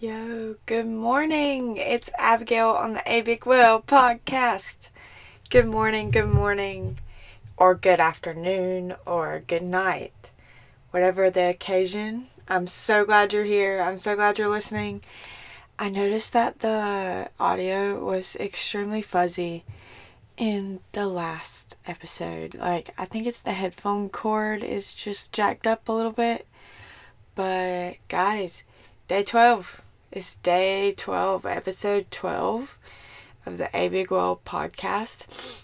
Yo, good morning. It's Abigail on the A Big Whale podcast. Good morning, good morning, or good afternoon, or good night. Whatever the occasion, I'm so glad you're here. I'm so glad you're listening. I noticed that the audio was extremely fuzzy in the last episode. Like, I think it's the headphone cord is just jacked up a little bit. But, guys, day 12 it's day 12, episode 12 of the A Big Whale podcast.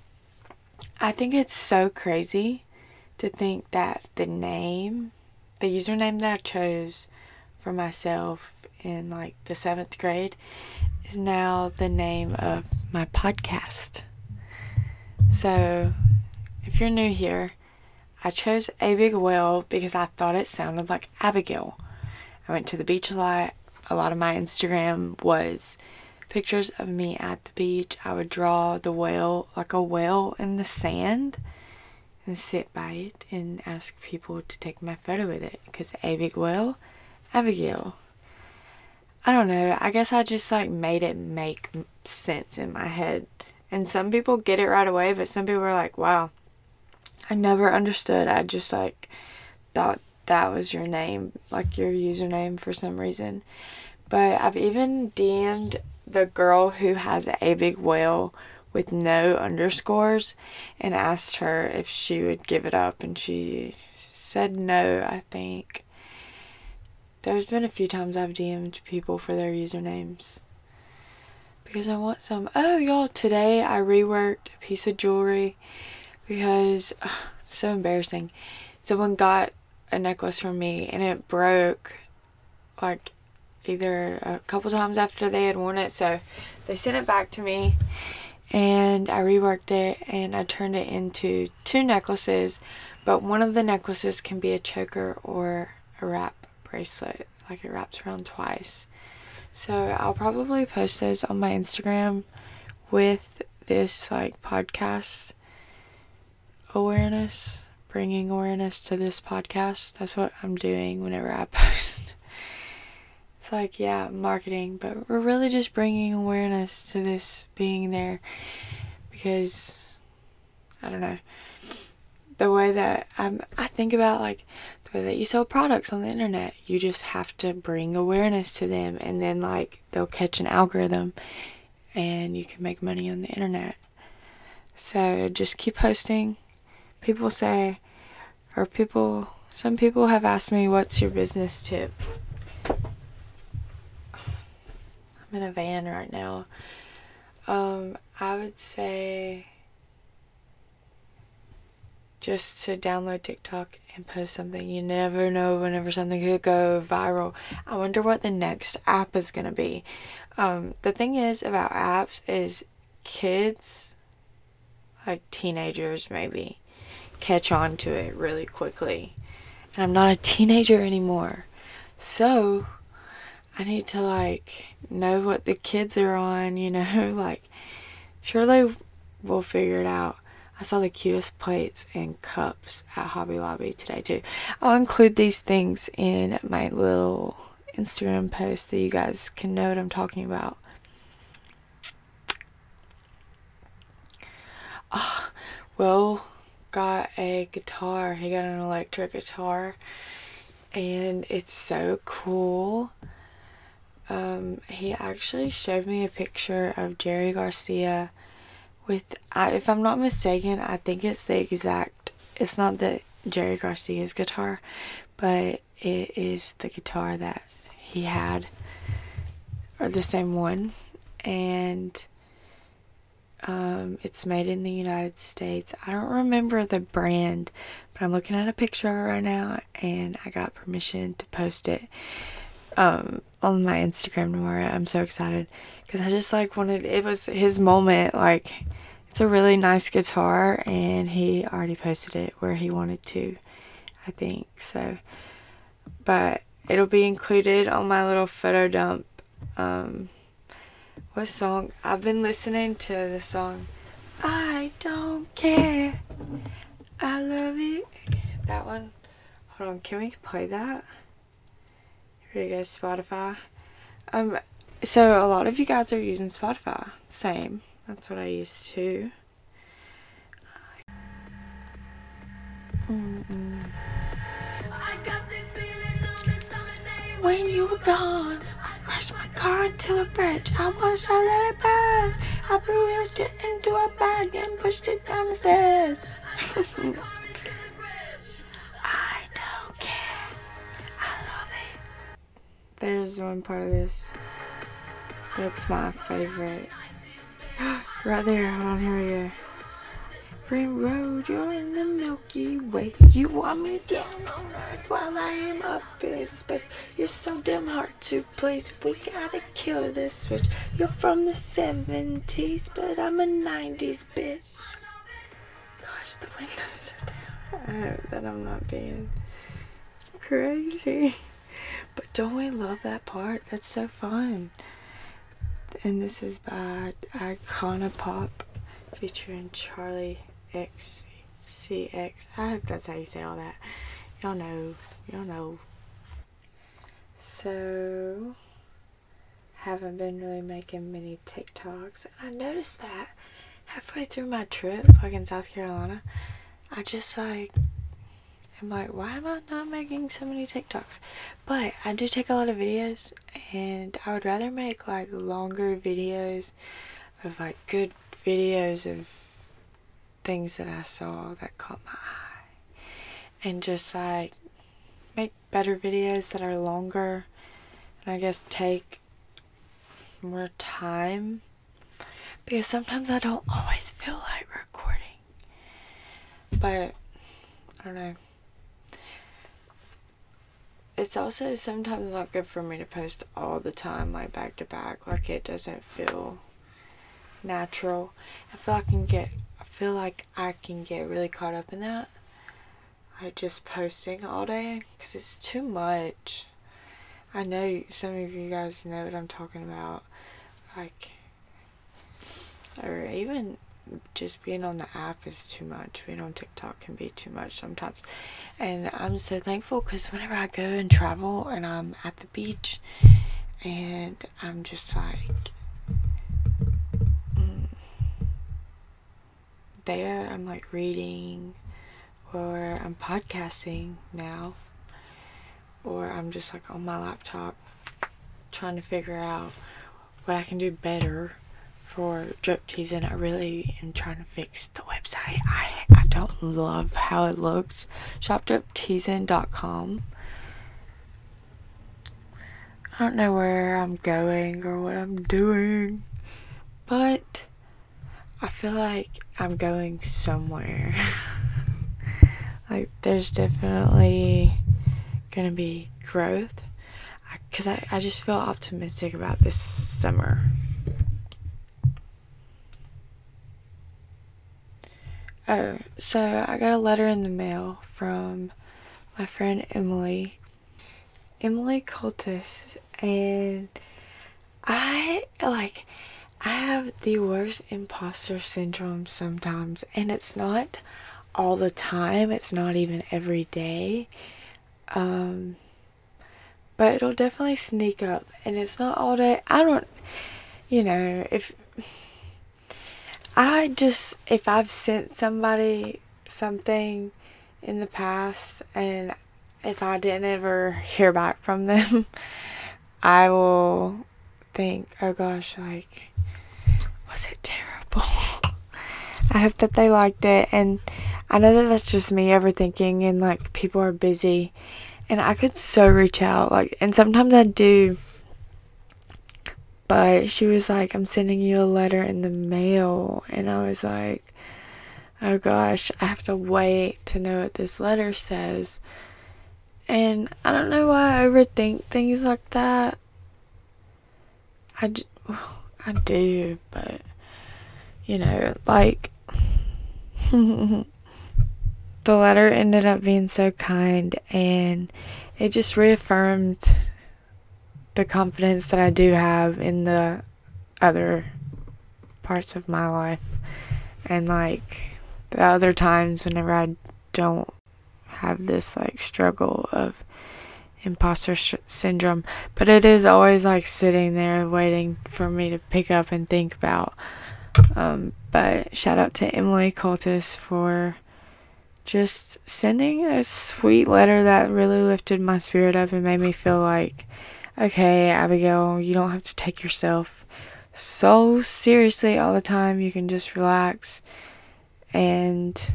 I think it's so crazy to think that the name, the username that I chose for myself in like the seventh grade is now the name of my podcast. So, if you're new here, I chose A Big Whale because I thought it sounded like Abigail. I went to the beach a lot a lot of my Instagram was pictures of me at the beach. I would draw the whale, like a whale in the sand, and sit by it and ask people to take my photo with it. Because a big whale, Abigail. I don't know. I guess I just like made it make sense in my head. And some people get it right away, but some people are like, wow, I never understood. I just like thought that was your name, like your username for some reason. But I've even DM'd the girl who has a big whale with no underscores and asked her if she would give it up, and she said no, I think. There's been a few times I've DM'd people for their usernames because I want some. Oh, y'all, today I reworked a piece of jewelry because ugh, so embarrassing. Someone got a necklace from me and it broke like either a couple times after they had worn it. So they sent it back to me and I reworked it and I turned it into two necklaces. But one of the necklaces can be a choker or a wrap bracelet, like it wraps around twice. So I'll probably post those on my Instagram with this like podcast awareness bringing awareness to this podcast. That's what I'm doing whenever I post. It's like, yeah, marketing, but we're really just bringing awareness to this being there because I don't know. The way that I'm, I think about like the way that you sell products on the internet, you just have to bring awareness to them, and then like they'll catch an algorithm, and you can make money on the internet. So just keep posting. People say, or people, some people have asked me, what's your business tip? I'm in a van right now. Um, I would say just to download TikTok and post something. You never know whenever something could go viral. I wonder what the next app is going to be. Um, the thing is about apps is kids, like teenagers maybe, catch on to it really quickly. And I'm not a teenager anymore. So I need to like know what the kids are on, you know, like sure they will figure it out. I saw the cutest plates and cups at Hobby Lobby today too. I'll include these things in my little Instagram post that you guys can know what I'm talking about. Ah, oh, well, got a guitar. He got an electric guitar, and it's so cool. Um, he actually showed me a picture of Jerry Garcia with, if I'm not mistaken, I think it's the exact, it's not the Jerry Garcia's guitar, but it is the guitar that he had, or the same one. And um, it's made in the United States. I don't remember the brand, but I'm looking at a picture right now, and I got permission to post it um, on my Instagram tomorrow. I'm so excited because I just like wanted it was his moment. Like it's a really nice guitar, and he already posted it where he wanted to. I think so, but it'll be included on my little photo dump. Um, what song? I've been listening to the song I Don't Care. I love it. That one. Hold on, can we play that? Here you guys Spotify. Um, so a lot of you guys are using Spotify. Same. That's what I used too. Mm-mm. When you were gone, I crashed my car into a bridge. I wish I let it burn. I blew it into a bag and pushed it down the stairs. There's one part of this that's my favorite. right there, hold on, here we go. Friend road, you're in the Milky Way. You want me down on earth while I am up in space. You're so damn hard to please. We gotta kill this switch. You're from the 70s, but I'm a 90s bitch. Gosh, the windows are down. I hope that I'm not being crazy. But don't we love that part? That's so fun. And this is by Icona Pop featuring Charli XCX. I hope that's how you say all that. Y'all know. Y'all know. So, haven't been really making many TikToks. And I noticed that halfway through my trip, like in South Carolina, I just like, I'm like, why am I not making so many TikToks? But I do take a lot of videos, and I would rather make like longer videos of like good videos of things that I saw that caught my eye. And just like make better videos that are longer and I guess take more time because sometimes I don't always feel like recording. But I don't know. It's also sometimes not good for me to post all the time, like back to back. Like it doesn't feel natural. I feel I can get I feel like I can get really caught up in that. Like just posting all day because it's too much. I know some of you guys know what I'm talking about. Like, or even just being on the app is too much. Being on TikTok can be too much sometimes. And I'm so thankful because whenever I go and travel and I'm at the beach and I'm just like, mm, there I'm like reading or I'm podcasting now or I'm just like on my laptop trying to figure out what I can do better for drip teasing. I really am trying to fix the website. I I don't love how it looks. Shopdripteasing.com. I don't know where I'm going or what I'm doing, but I feel like I'm going somewhere. like, there's definitely gonna be growth. Because I, I just feel optimistic about this summer. Oh, so I got a letter in the mail from my friend Emily. Emily Cultus. And I, like, I have the worst imposter syndrome sometimes, and it's not all the time, it's not even every day. Um, but it'll definitely sneak up, and it's not all day. I don't, you know, if I just, if I've sent somebody something in the past, and if I didn't ever hear back from them, I will think, oh gosh, like, was it terrible? I hope that they liked it. And I know that that's just me overthinking and like people are busy. And I could so reach out. Like, and sometimes I do. But she was like, I'm sending you a letter in the mail. And I was like, oh gosh, I have to wait to know what this letter says. And I don't know why I overthink things like that. I, I do, but you know, like the letter ended up being so kind and it just reaffirmed the confidence that I do have in the other parts of my life and like the other times whenever I don't have this like struggle of imposter sh- syndrome, but it is always like sitting there waiting for me to pick up and think about. Um, but shout out to Emily Cultis for just sending a sweet letter that really lifted my spirit up and made me feel like, okay, Abigail, you don't have to take yourself so seriously all the time. You can just relax and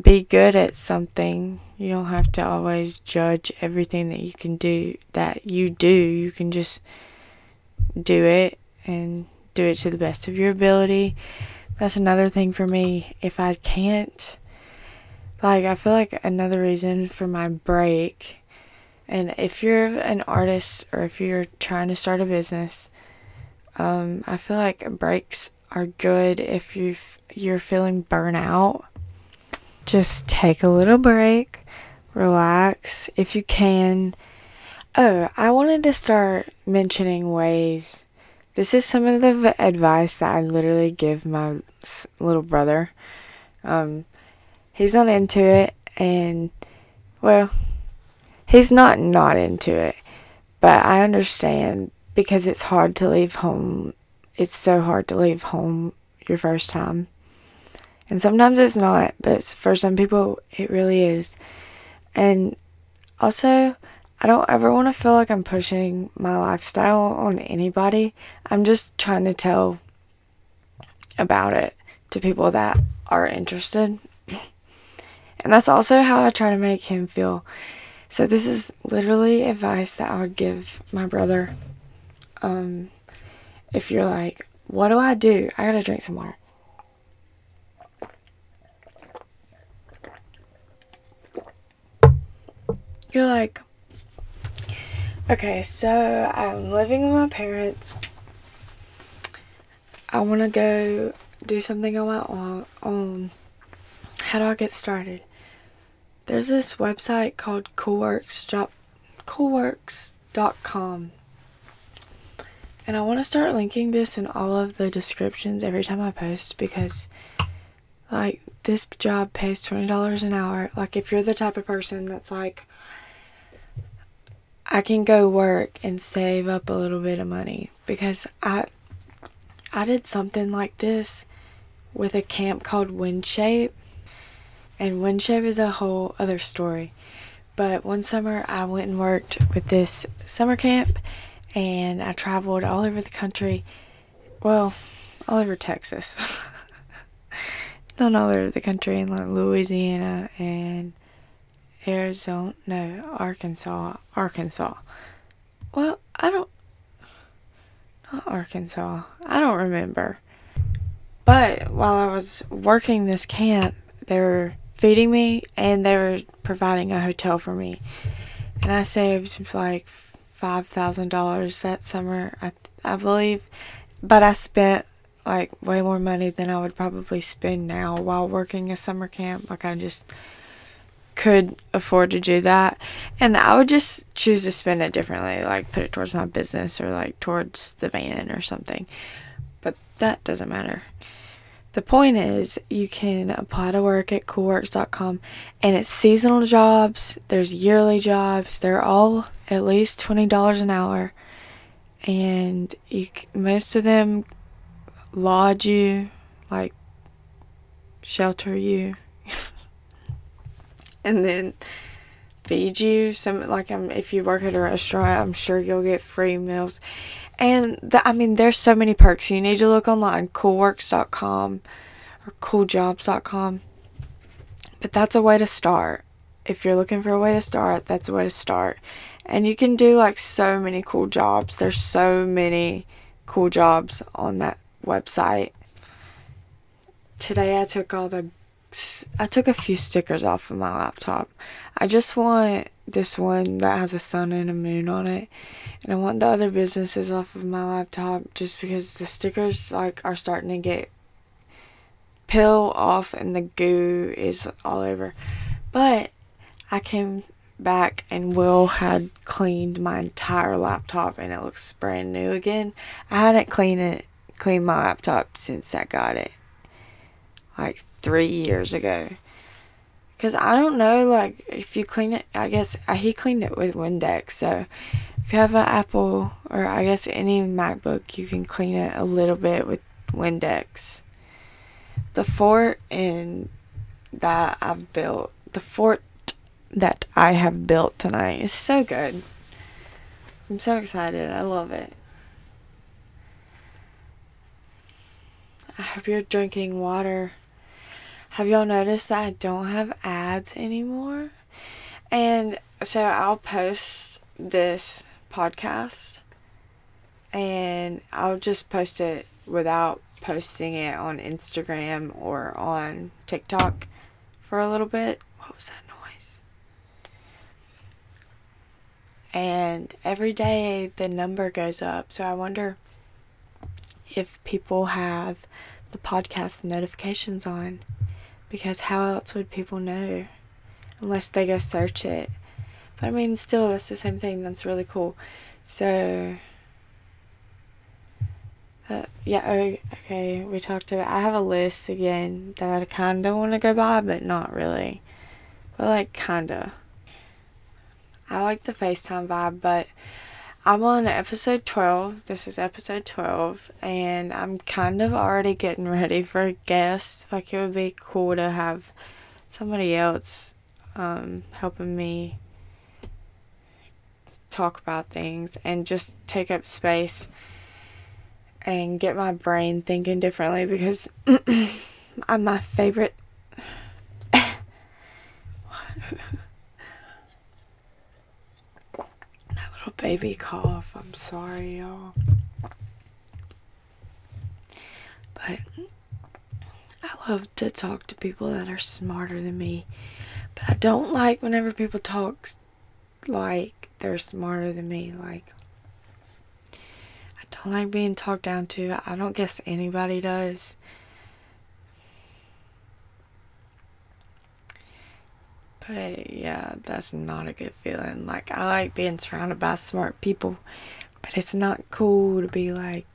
be good at something. You don't have to always judge everything that you can do that you do. You can just do it and do it to the best of your ability. That's another thing for me. If I can't like I feel like another reason for my break and if you're an artist or if you're trying to start a business, um, I feel like breaks are good if you you're feeling burnout just take a little break, relax if you can. Oh, I wanted to start mentioning ways. This is some of the advice that I literally give my little brother. Um, he's not into it, and well, he's not not into it, but I understand because it's hard to leave home. It's so hard to leave home your first time. And sometimes it's not, but for some people, it really is. And also, I don't ever want to feel like I'm pushing my lifestyle on anybody. I'm just trying to tell about it to people that are interested. And that's also how I try to make him feel. So, this is literally advice that I would give my brother. Um, if you're like, what do I do? I gotta drink some water. you're like, okay, so I'm living with my parents. I want to go do something on my own. How do I get started? There's this website called Coolworks, coolworks.com. And I want to start linking this in all of the descriptions every time I post because, like, this job pays $20 an hour. Like, if you're the type of person that's like, I can go work and save up a little bit of money because I I did something like this with a camp called Windshape. And Windshape is a whole other story. But one summer I went and worked with this summer camp and I traveled all over the country. Well, all over Texas. Not all over the country in like Louisiana and Arizona, no, Arkansas, Arkansas. Well, I don't, not Arkansas. I don't remember. But while I was working this camp, there feeding me and they were providing a hotel for me. And I saved like $5,000 that summer, I, I believe. But I spent like way more money than I would probably spend now while working a summer camp. Like I just could afford to do that and i would just choose to spend it differently like put it towards my business or like towards the van or something but that doesn't matter the point is you can apply to work at coolworks.com and it's seasonal jobs there's yearly jobs they're all at least $20 an hour. And you most of them lodge you like shelter you and then feed you. Some like um, if you work at a restaurant i'm sure you'll get free meals and the, i mean there's so many perks. You need to look online coolworks.com or cooljobs.com but that's a way to start. If you're looking for a way to start that's a way to start. And you can do like so many cool jobs. There's so many cool jobs on that website. Today i took all the I took a few stickers off of my laptop. I just want this one that has a sun and a moon on it. And I want the other businesses off of my laptop just because the stickers like are starting to get peel off and the goo is all over. But I came back and Will had cleaned my entire laptop and it looks brand new again. I hadn't cleaned it cleaned my laptop since I got it. Like three years ago Because I don't know, like, if you clean it, I guess uh, he cleaned it with Windex. So if you have an Apple or I guess any MacBook, you can clean it a little bit with Windex. The fort in that I've built, the fort that I have built tonight is so good. I'm so excited. I love it. I hope you're drinking water. Have y'all noticed that I don't have ads anymore? And so I'll post this podcast and I'll just post it without posting it on Instagram or on TikTok for a little bit. What was that noise? And every day the number goes up. So I wonder if people have the podcast notifications on because how else would people know? Unless they go search it. But i mean still that's the same thing. That's really cool. So uh, yeah oh, okay we talked about i have a list again that i kind of want to go by but not really. But like kind of i like the facetime vibe but I'm on episode 12. This is episode 12, and I'm kind of already getting ready for a guest. Like, it would be cool to have somebody else um, helping me talk about things and just take up space and get my brain thinking differently because I'm my favorite. Oh, baby cough. I'm sorry, y'all. But I love to talk to people that are smarter than me. But I don't like whenever people talk like they're smarter than me. Like, I don't like being talked down to. I don't guess anybody does. But yeah, that's not a good feeling. Like, I like being surrounded by smart people, but it's not cool to be like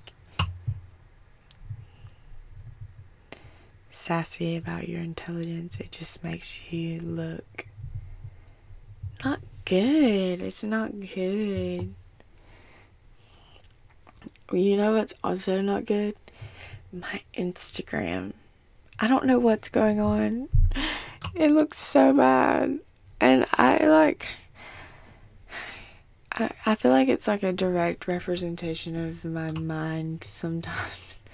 sassy about your intelligence. It just makes you look not good. It's not good. You know what's also not good? My Instagram. I don't know what's going on. It looks so bad. And I like. I, I feel like it's like a direct representation of my mind sometimes.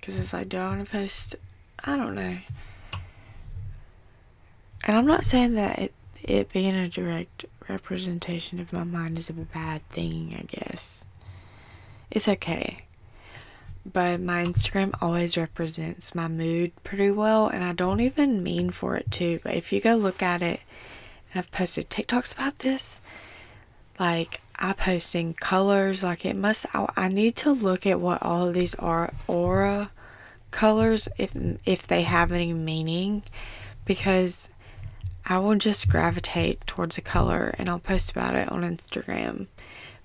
Because it's like, do I want to post. I don't know. And I'm not saying that it, it being a direct representation of my mind is a bad thing, I guess. It's okay but my Instagram always represents my mood pretty well, and I don't even mean for it to. But if you go look at it, and I've posted TikToks about this, like I posting colors, like it must. I, I need to look at what all of these are aura colors, if if they have any meaning, because I will just gravitate towards a color, and I'll post about it on Instagram.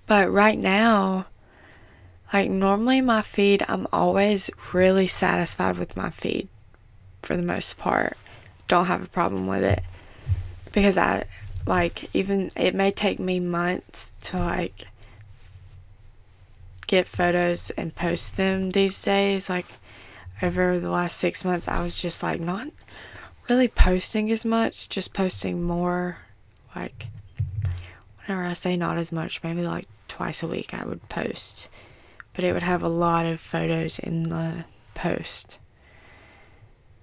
But right now like, normally, my feed, I'm always really satisfied with my feed for the most part. Don't have a problem with it. Because I, like, even, it may take me months to, like, get photos and post them these days. Like, over the last six months, I was just, like, not really posting as much, just posting more, like, whenever I say not as much, maybe like twice a week I would post but it would have a lot of photos in the post.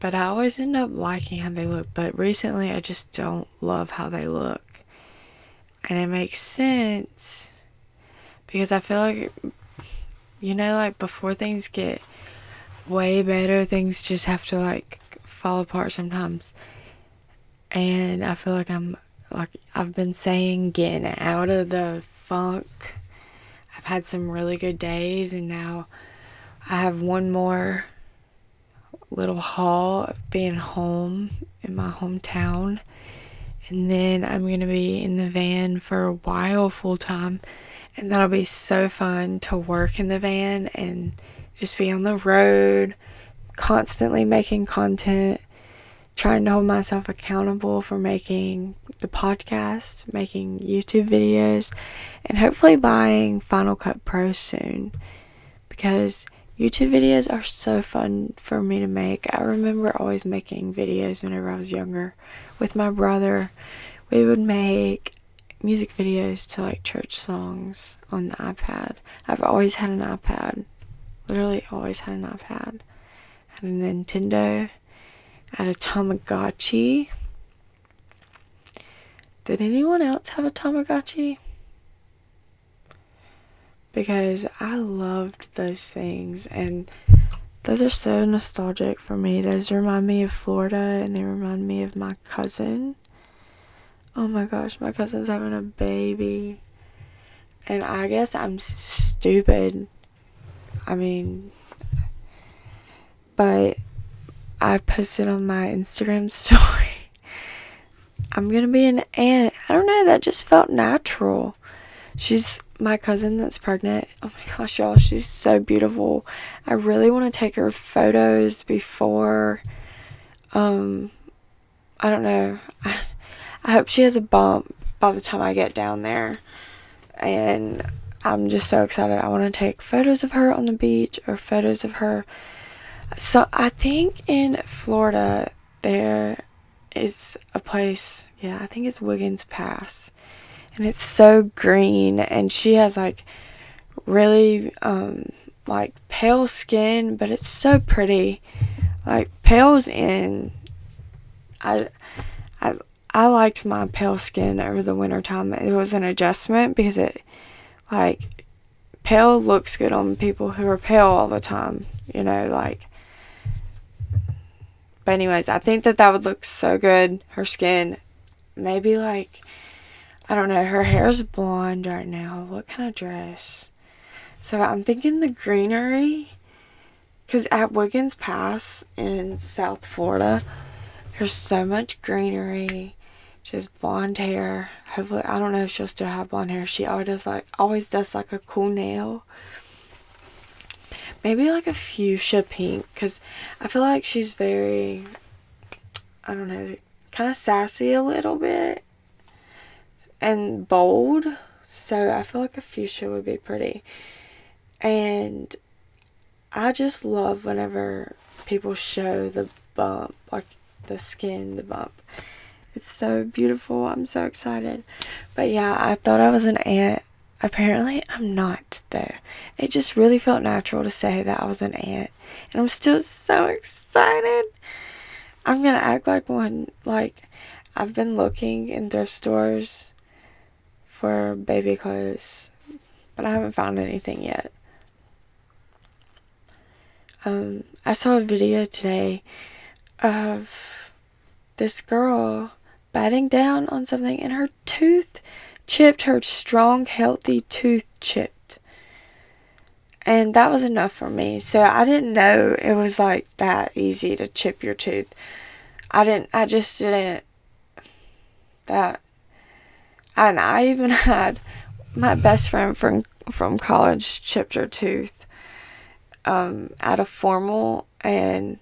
But I always end up liking how they look, but recently I just don't love how they look. And it makes sense because I feel like, you know, like before things get way better, things just have to like fall apart sometimes. And I feel like I'm like I've been saying getting out of the funk I've had some really good days, and now I have one more little haul of being home in my hometown. And then I'm going to be in the van for a while full time. And that'll be so fun to work in the van and just be on the road, constantly making content, trying to hold myself accountable for making the podcast, making YouTube videos, and hopefully buying Final Cut Pro soon because YouTube videos are so fun for me to make. I remember always making videos whenever I was younger with my brother. We would make music videos to like church songs on the iPad. I've always had an iPad. Literally always had an iPad. Had a Nintendo. Had a Tamagotchi. Did anyone else have a Tamagotchi? because I loved those things and those are so nostalgic for me. Those remind me of Florida and they remind me of my cousin. Oh my gosh, my cousin's having a baby. And I guess I'm stupid. I mean, but I posted on my Instagram story. I'm gonna be an aunt. I don't know, that just felt natural. She's my cousin that's pregnant. Oh my gosh, y'all, she's so beautiful. I really want to take her photos before um I don't know. I, I hope she has a bump by the time I get down there. And I'm just so excited. I want to take photos of her on the beach or photos of her. So I think in Florida there is a place, yeah, I think it's Wiggins Pass. And it's so green and she has like really um like pale skin but it's so pretty. Like pale's in. I i i liked my pale skin over the winter time it was an adjustment because it like pale looks good on people who are pale all the time you know like but anyways i think that that would look so good her skin maybe like I don't know, her hair's blonde right now. What kind of dress? So I'm thinking the greenery. Because at Wiggins Pass in South Florida, there's so much greenery. She has blonde hair. Hopefully, I don't know if she'll still have blonde hair. She always does like always does like a cool nail. Maybe like a fuchsia pink, cause I feel like she's very, I don't know, kind of sassy a little bit and bold. So I feel like a fuchsia would be pretty. And I just love whenever people show the bump, like the skin, the bump. It's so beautiful. I'm so excited. But yeah, I thought I was an aunt. Apparently, I'm not, though. It just really felt natural to say that I was an aunt. And I'm still so excited. I'm to act like one. Like, I've been looking in thrift stores for baby clothes, but I haven't found anything yet. Um, I saw a video today of this girl batting down on something and her tooth chipped, her strong, healthy tooth chipped. And that was enough for me. So I didn't know it was like that easy to chip your tooth. I didn't, I just didn't, that and I even had my best friend from from college chipped her tooth um, at a formal, and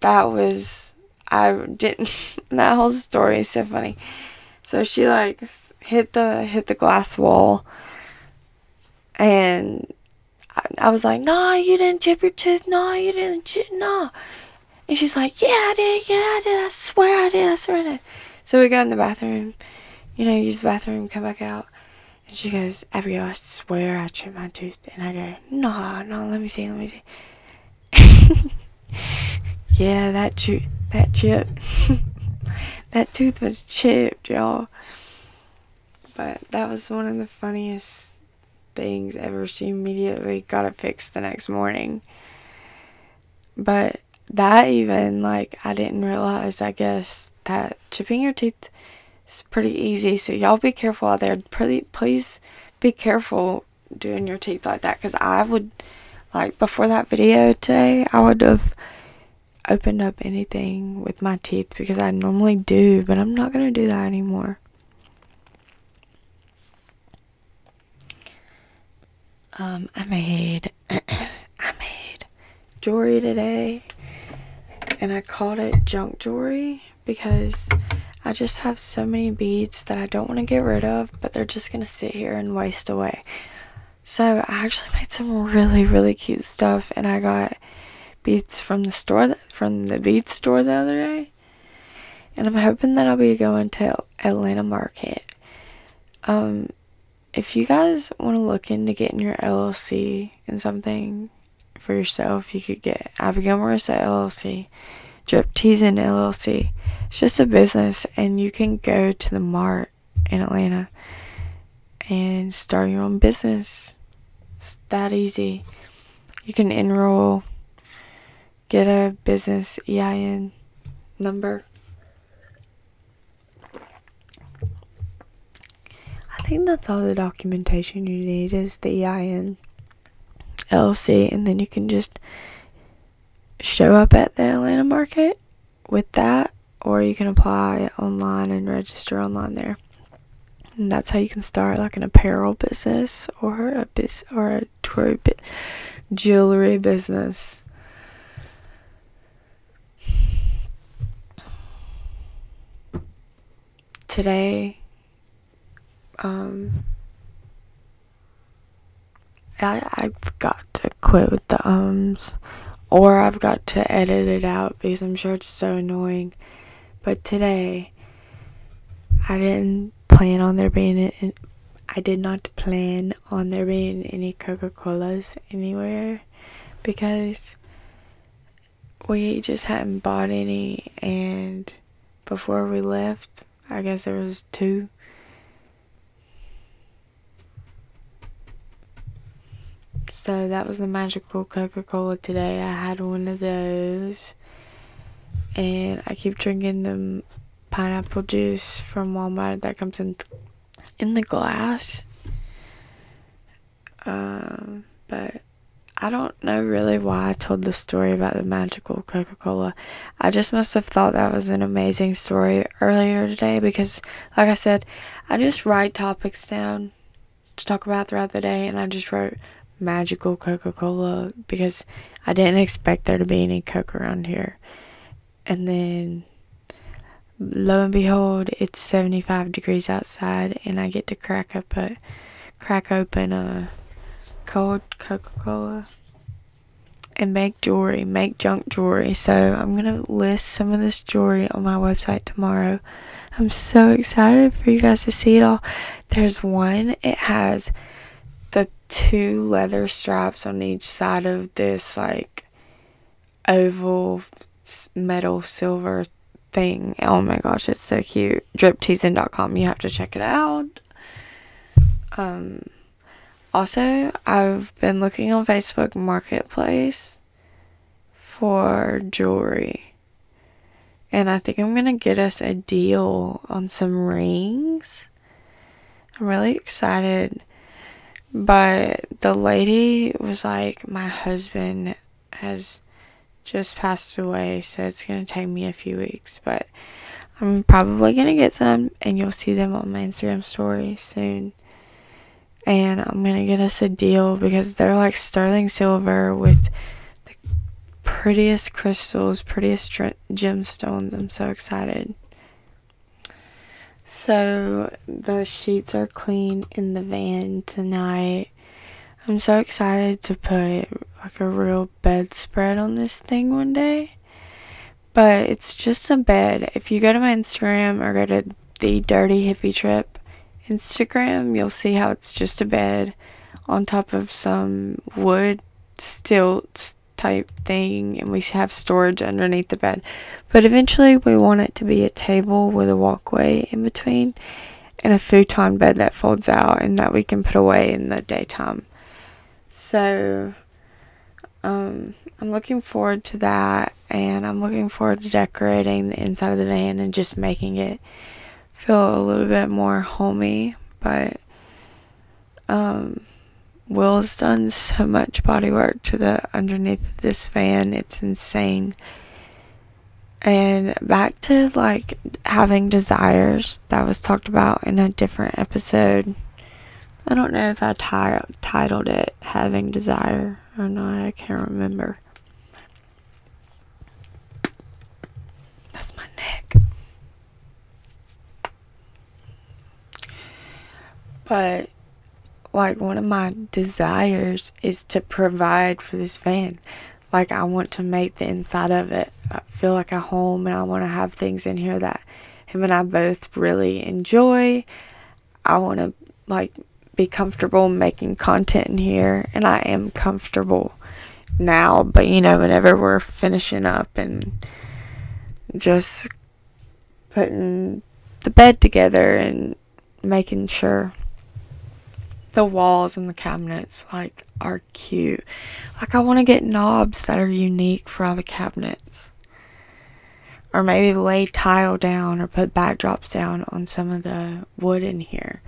that was I didn't. that whole story is so funny. So she like hit the hit the glass wall, and I, I was like, "No, you didn't chip your tooth. No, you didn't chip. No." And she's like, "Yeah, I did. Yeah, I did. I swear I did. I swear I did." So we go in the bathroom you know, use the bathroom, come back out. And she goes, Abigail, I swear I chipped my tooth. And I go, no, no, let me see, let me see. yeah, that chip, that chip, that tooth was chipped, y'all. But that was one of the funniest things ever. She immediately got it fixed the next morning. But that even, like, I didn't realize, I guess, that chipping your teeth is pretty easy. So y'all be careful out there. Please be careful doing your teeth like that because I would like before that video today I would have opened up anything with my teeth because I normally do, but I'm not gonna do that anymore. Um, I made I made jewelry today and I called it junk jewelry because I just have so many beads that I don't want to get rid of, but they're just to sit here and waste away. So I actually made some really, really cute stuff, and I got beads from the store, from the bead store the other day. And I'm hoping that I'll be going to Atlanta Market. Um, if you guys want to look into getting your LLC and something for yourself, you could get Abigail Marissa LLC, Drip Teasing LLC. It's just a business, and you can go to the mart in Atlanta and start your own business. It's that easy. You can enroll, get a business EIN number. Think that's all the documentation you need is the EIN. LLC, and then you can just show up at the Atlanta market with that, or you can apply online and register online there. And that's how you can start like an apparel business or a biz or a jewelry business. Today, um, I, I've got to quit with the ums, or I've got to edit it out because I'm sure it's so annoying. But today, I didn't plan on there being any, I did not plan on there being any Coca Colas anywhere because we just hadn't bought any, and before we left, I guess there was two So that was the magical Coca Cola today. I had one of those. And I keep drinking the pineapple juice from Walmart that comes in th- in the glass. Um, but I don't know really why I told the story about the magical Coca Cola. I just must have thought that was an amazing story earlier today because, like I said, I just write topics down to talk about throughout the day, and I just wrote magical Coca Cola because I didn't expect there to be any Coke around here. And then lo and behold, it's 75 degrees outside and I get to crack up a crack open a cold Coca-Cola and make jewelry, make junk jewelry. So I'm to list some of this jewelry on my website tomorrow. I'm so excited for you guys to see it all. There's one, it has two leather straps on each side of this like oval metal silver thing. Oh my gosh, it's so cute. Dripteasing.com. You have to check it out. Um also, I've been looking on Facebook Marketplace for jewelry. And I think I'm going to get us a deal on some rings. I'm really excited. But the lady was like, My husband has just passed away, so it's going to take me a few weeks. But I'm probably going to get some, and you'll see them on my Instagram story soon. And I'm going to get us a deal because they're like sterling silver with the prettiest crystals, prettiest gemstones. I'm so excited. So the sheets are clean in the van tonight. I'm so excited to put like a real bedspread on this thing one day. But it's just a bed. If you go to my Instagram or go to the Dirty Hippie Trip Instagram, you'll see how it's just a bed on top of some wood stilts type thing and we have storage underneath the bed. But eventually we want it to be a table with a walkway in between and a futon bed that folds out and that we can put away in the daytime. So um, I'm looking forward to that and I'm looking forward to decorating the inside of the van and just making it feel a little bit more homey, but um Will's done so much body work to the underneath this van. It's insane. And back to like having desires that was talked about in a different episode. I don't know if I t- titled it Having Desire or not. I can't remember. That's my neck. But like one of my desires is to provide for this van. Like I want to make the inside of it uh, feel like a home and I want to have things in here that him and I both really enjoy. I want to like be comfortable making content in here and I am comfortable now, but you know, whenever we're finishing up and just putting the bed together and making sure the walls and the cabinets like are cute. Like I want to get knobs that are unique for all the cabinets. Or maybe lay tile down or put backdrops down on some of the wood in here.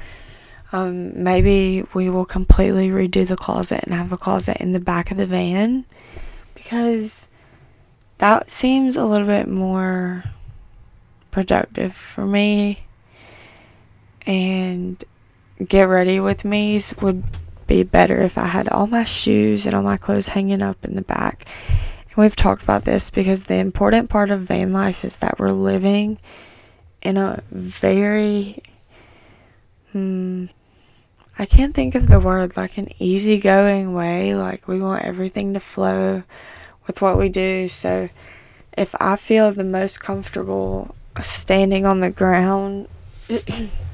Um, maybe we will completely redo the closet and have a closet in the back of the van because that seems a little bit more productive for me. And get ready with me's would be better if I had all my shoes and all my clothes hanging up in the back. And we've talked about this because the important part of van life is that we're living in a very hmm I can't think of the word like an easygoing way. Like we want everything to flow with what we do. So if I feel the most comfortable standing on the ground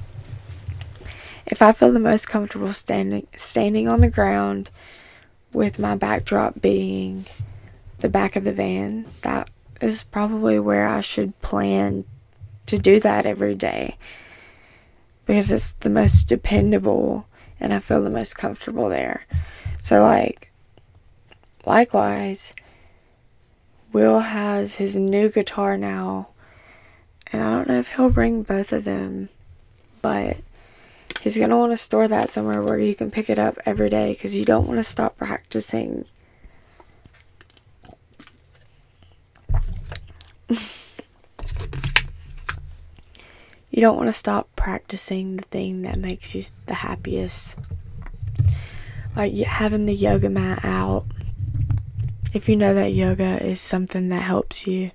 if I feel the most comfortable standing standing on the ground with my backdrop being the back of the van, that is probably where I should plan to do that every day because it's the most dependable and I feel the most comfortable there. So, like, likewise, Will has his new guitar now, and I don't know if he'll bring both of them, but he's going to want to store that somewhere where you can pick it up every day because you don't want to stop practicing. you don't want to stop practicing the thing that makes you the happiest. Like having the yoga mat out. If you know that yoga is something that helps you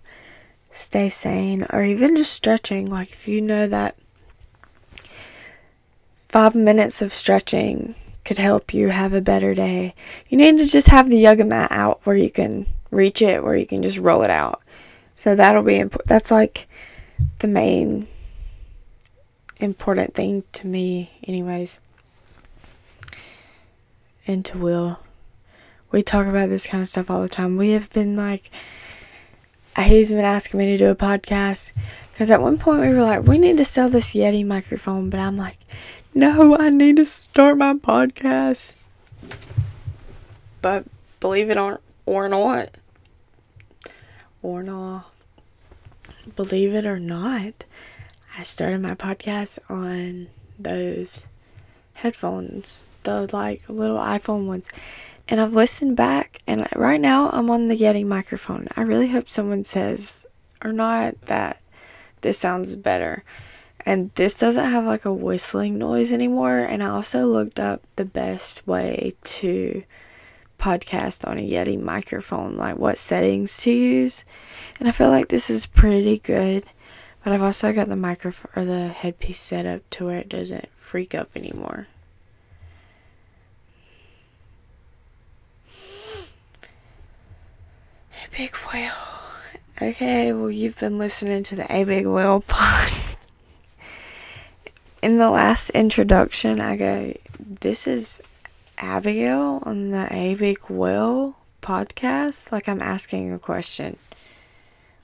stay sane, or even just stretching, like if you know that five minutes of stretching could help you have a better day, you need to just have the yoga mat out where you can reach it, where you can just roll it out. So that'll be important. That's like the main important thing to me, anyways, and to Will. We talk about this kind of stuff all the time. We have been like, he's been asking me to do a podcast because at one point we were like, we need to sell this Yeti microphone, but I'm like, no, I need to start my podcast. But believe it or, or not, or not, believe it or not, I started my podcast on those headphones, the like little iPhone ones. And I've listened back, and right now I'm on the Yeti microphone. I really hope someone says or not that this sounds better. And this doesn't have like a whistling noise anymore. And I also looked up the best way to podcast on a Yeti microphone, like what settings to use. And I feel like this is pretty good. But I've also got the microphone or the headpiece set up to where it doesn't freak up anymore. A big whale. Okay, well you've been listening to the A Big Whale pod. In the last introduction, I go, "This is Abigail on the A Whale podcast." Like I'm asking a question.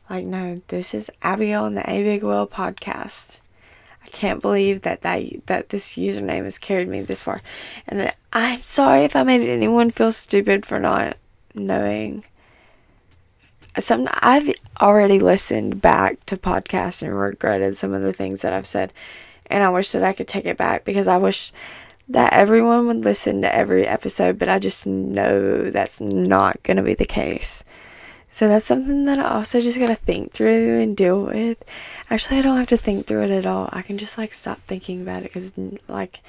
Like, no, this is Abigail on the A Whale podcast. I can't believe that, that that this username has carried me this far. And I'm sorry if I made anyone feel stupid for not knowing. Some I've already listened back to podcasts and regretted some of the things that I've said. And I wish that I could take it back because I wish that everyone would listen to every episode, but I just know that's not going to be the case. So that's something that I also just gotta think through and deal with. Actually, I don't have to think through it at all. I can just like stop thinking about it because like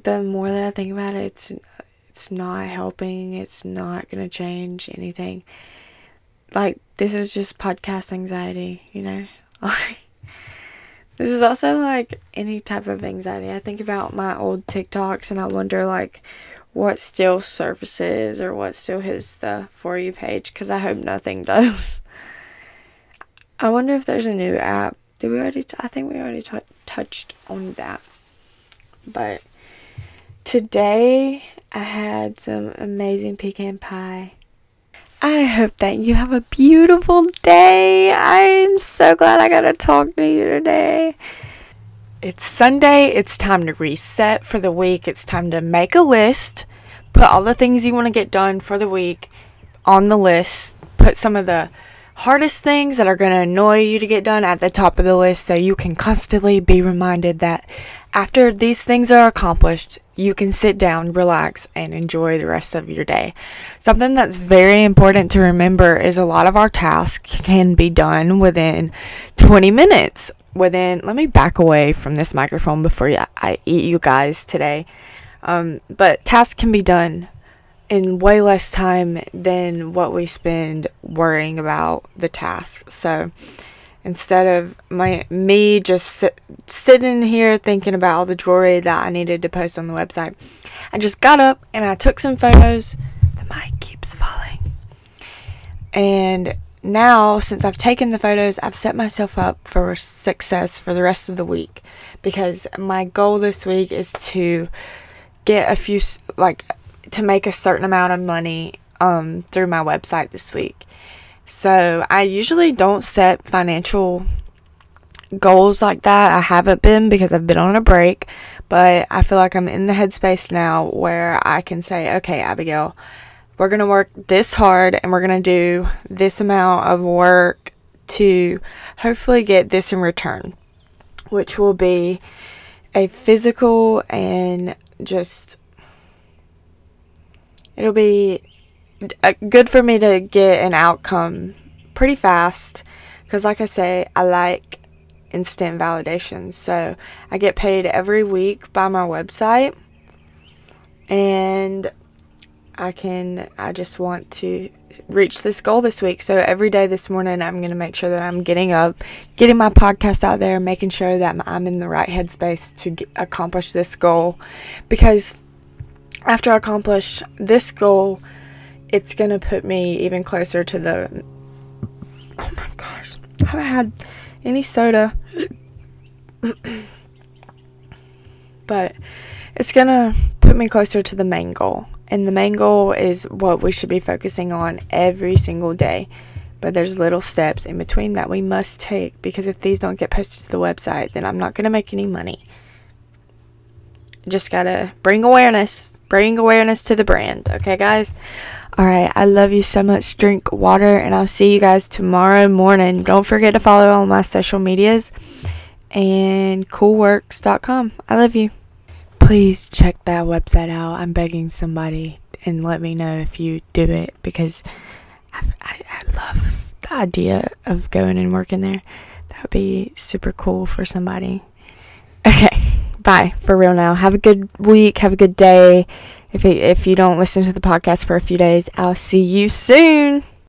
the more that I think about it, it's it's not helping. It's not gonna change anything. like this is just podcast anxiety, you know? this is also like any type of anxiety. I think about my old TikToks and I wonder like what still surfaces or what still hits the For You page because I hope nothing does. I wonder if there's a new app. Did we already? T- I think we already t- touched on that. But today I had some amazing pecan pie I hope that you have a beautiful day. I'm so glad I got to talk to you today. It's Sunday. It's time to reset for the week. It's time to make a list, put all the things you want to get done for the week on the list, put some of the hardest things that are going to annoy you to get done at the top of the list so you can constantly be reminded that after these things are accomplished, you can sit down, relax, and enjoy the rest of your day. Something that's very important to remember is a lot of our tasks can be done within 20 minutes. Within, let me back away from this microphone before I eat you guys today. Um, but tasks can be done in way less time than what we spend worrying about the task. So, instead of my me just sit, sitting here thinking about all the jewelry that I needed to post on the website. I just got up and I took some photos. The mic keeps falling. And now, since I've taken the photos, I've set myself up for success for the rest of the week because my goal this week is to get a few like to make a certain amount of money um, through my website this week. So I usually don't set financial goals like that. I haven't been because I've been on a break, but I feel like I'm in the headspace now where I can say, okay, Abigail, we're going to work this hard and we're going to do this amount of work to hopefully get this in return, which will be a physical and just it'll be Uh, good for me to get an outcome pretty fast because like i say i like instant validation. So i get paid every week by my website and i can i just want to reach this goal this week. So every day this morning i'm going to make sure that i'm getting up getting my podcast out there making sure that i'm in the right headspace to get, accomplish this goal. Because after i accomplish this goal it's gonna put me even closer to the. Oh my gosh, I haven't had any soda. but it's gonna put me closer to the main goal. And the main goal is what we should be focusing on every single day. But there's little steps in between that we must take because if these don't get posted to the website, then I'm not gonna make any money. Just gotta bring awareness, bring awareness to the brand, okay, guys? All right, I love you so much. Drink water, and I'll see you guys tomorrow morning. Don't forget to follow all my social medias and coolworks.com. I love you. Please check that website out. I'm begging somebody and let me know if you do it because I, I, I love the idea of going and working there. That would be super cool for somebody. Okay, bye for real now. Have a good week. Have a good day if, if you don't listen to the podcast for a few days, I'll see you soon.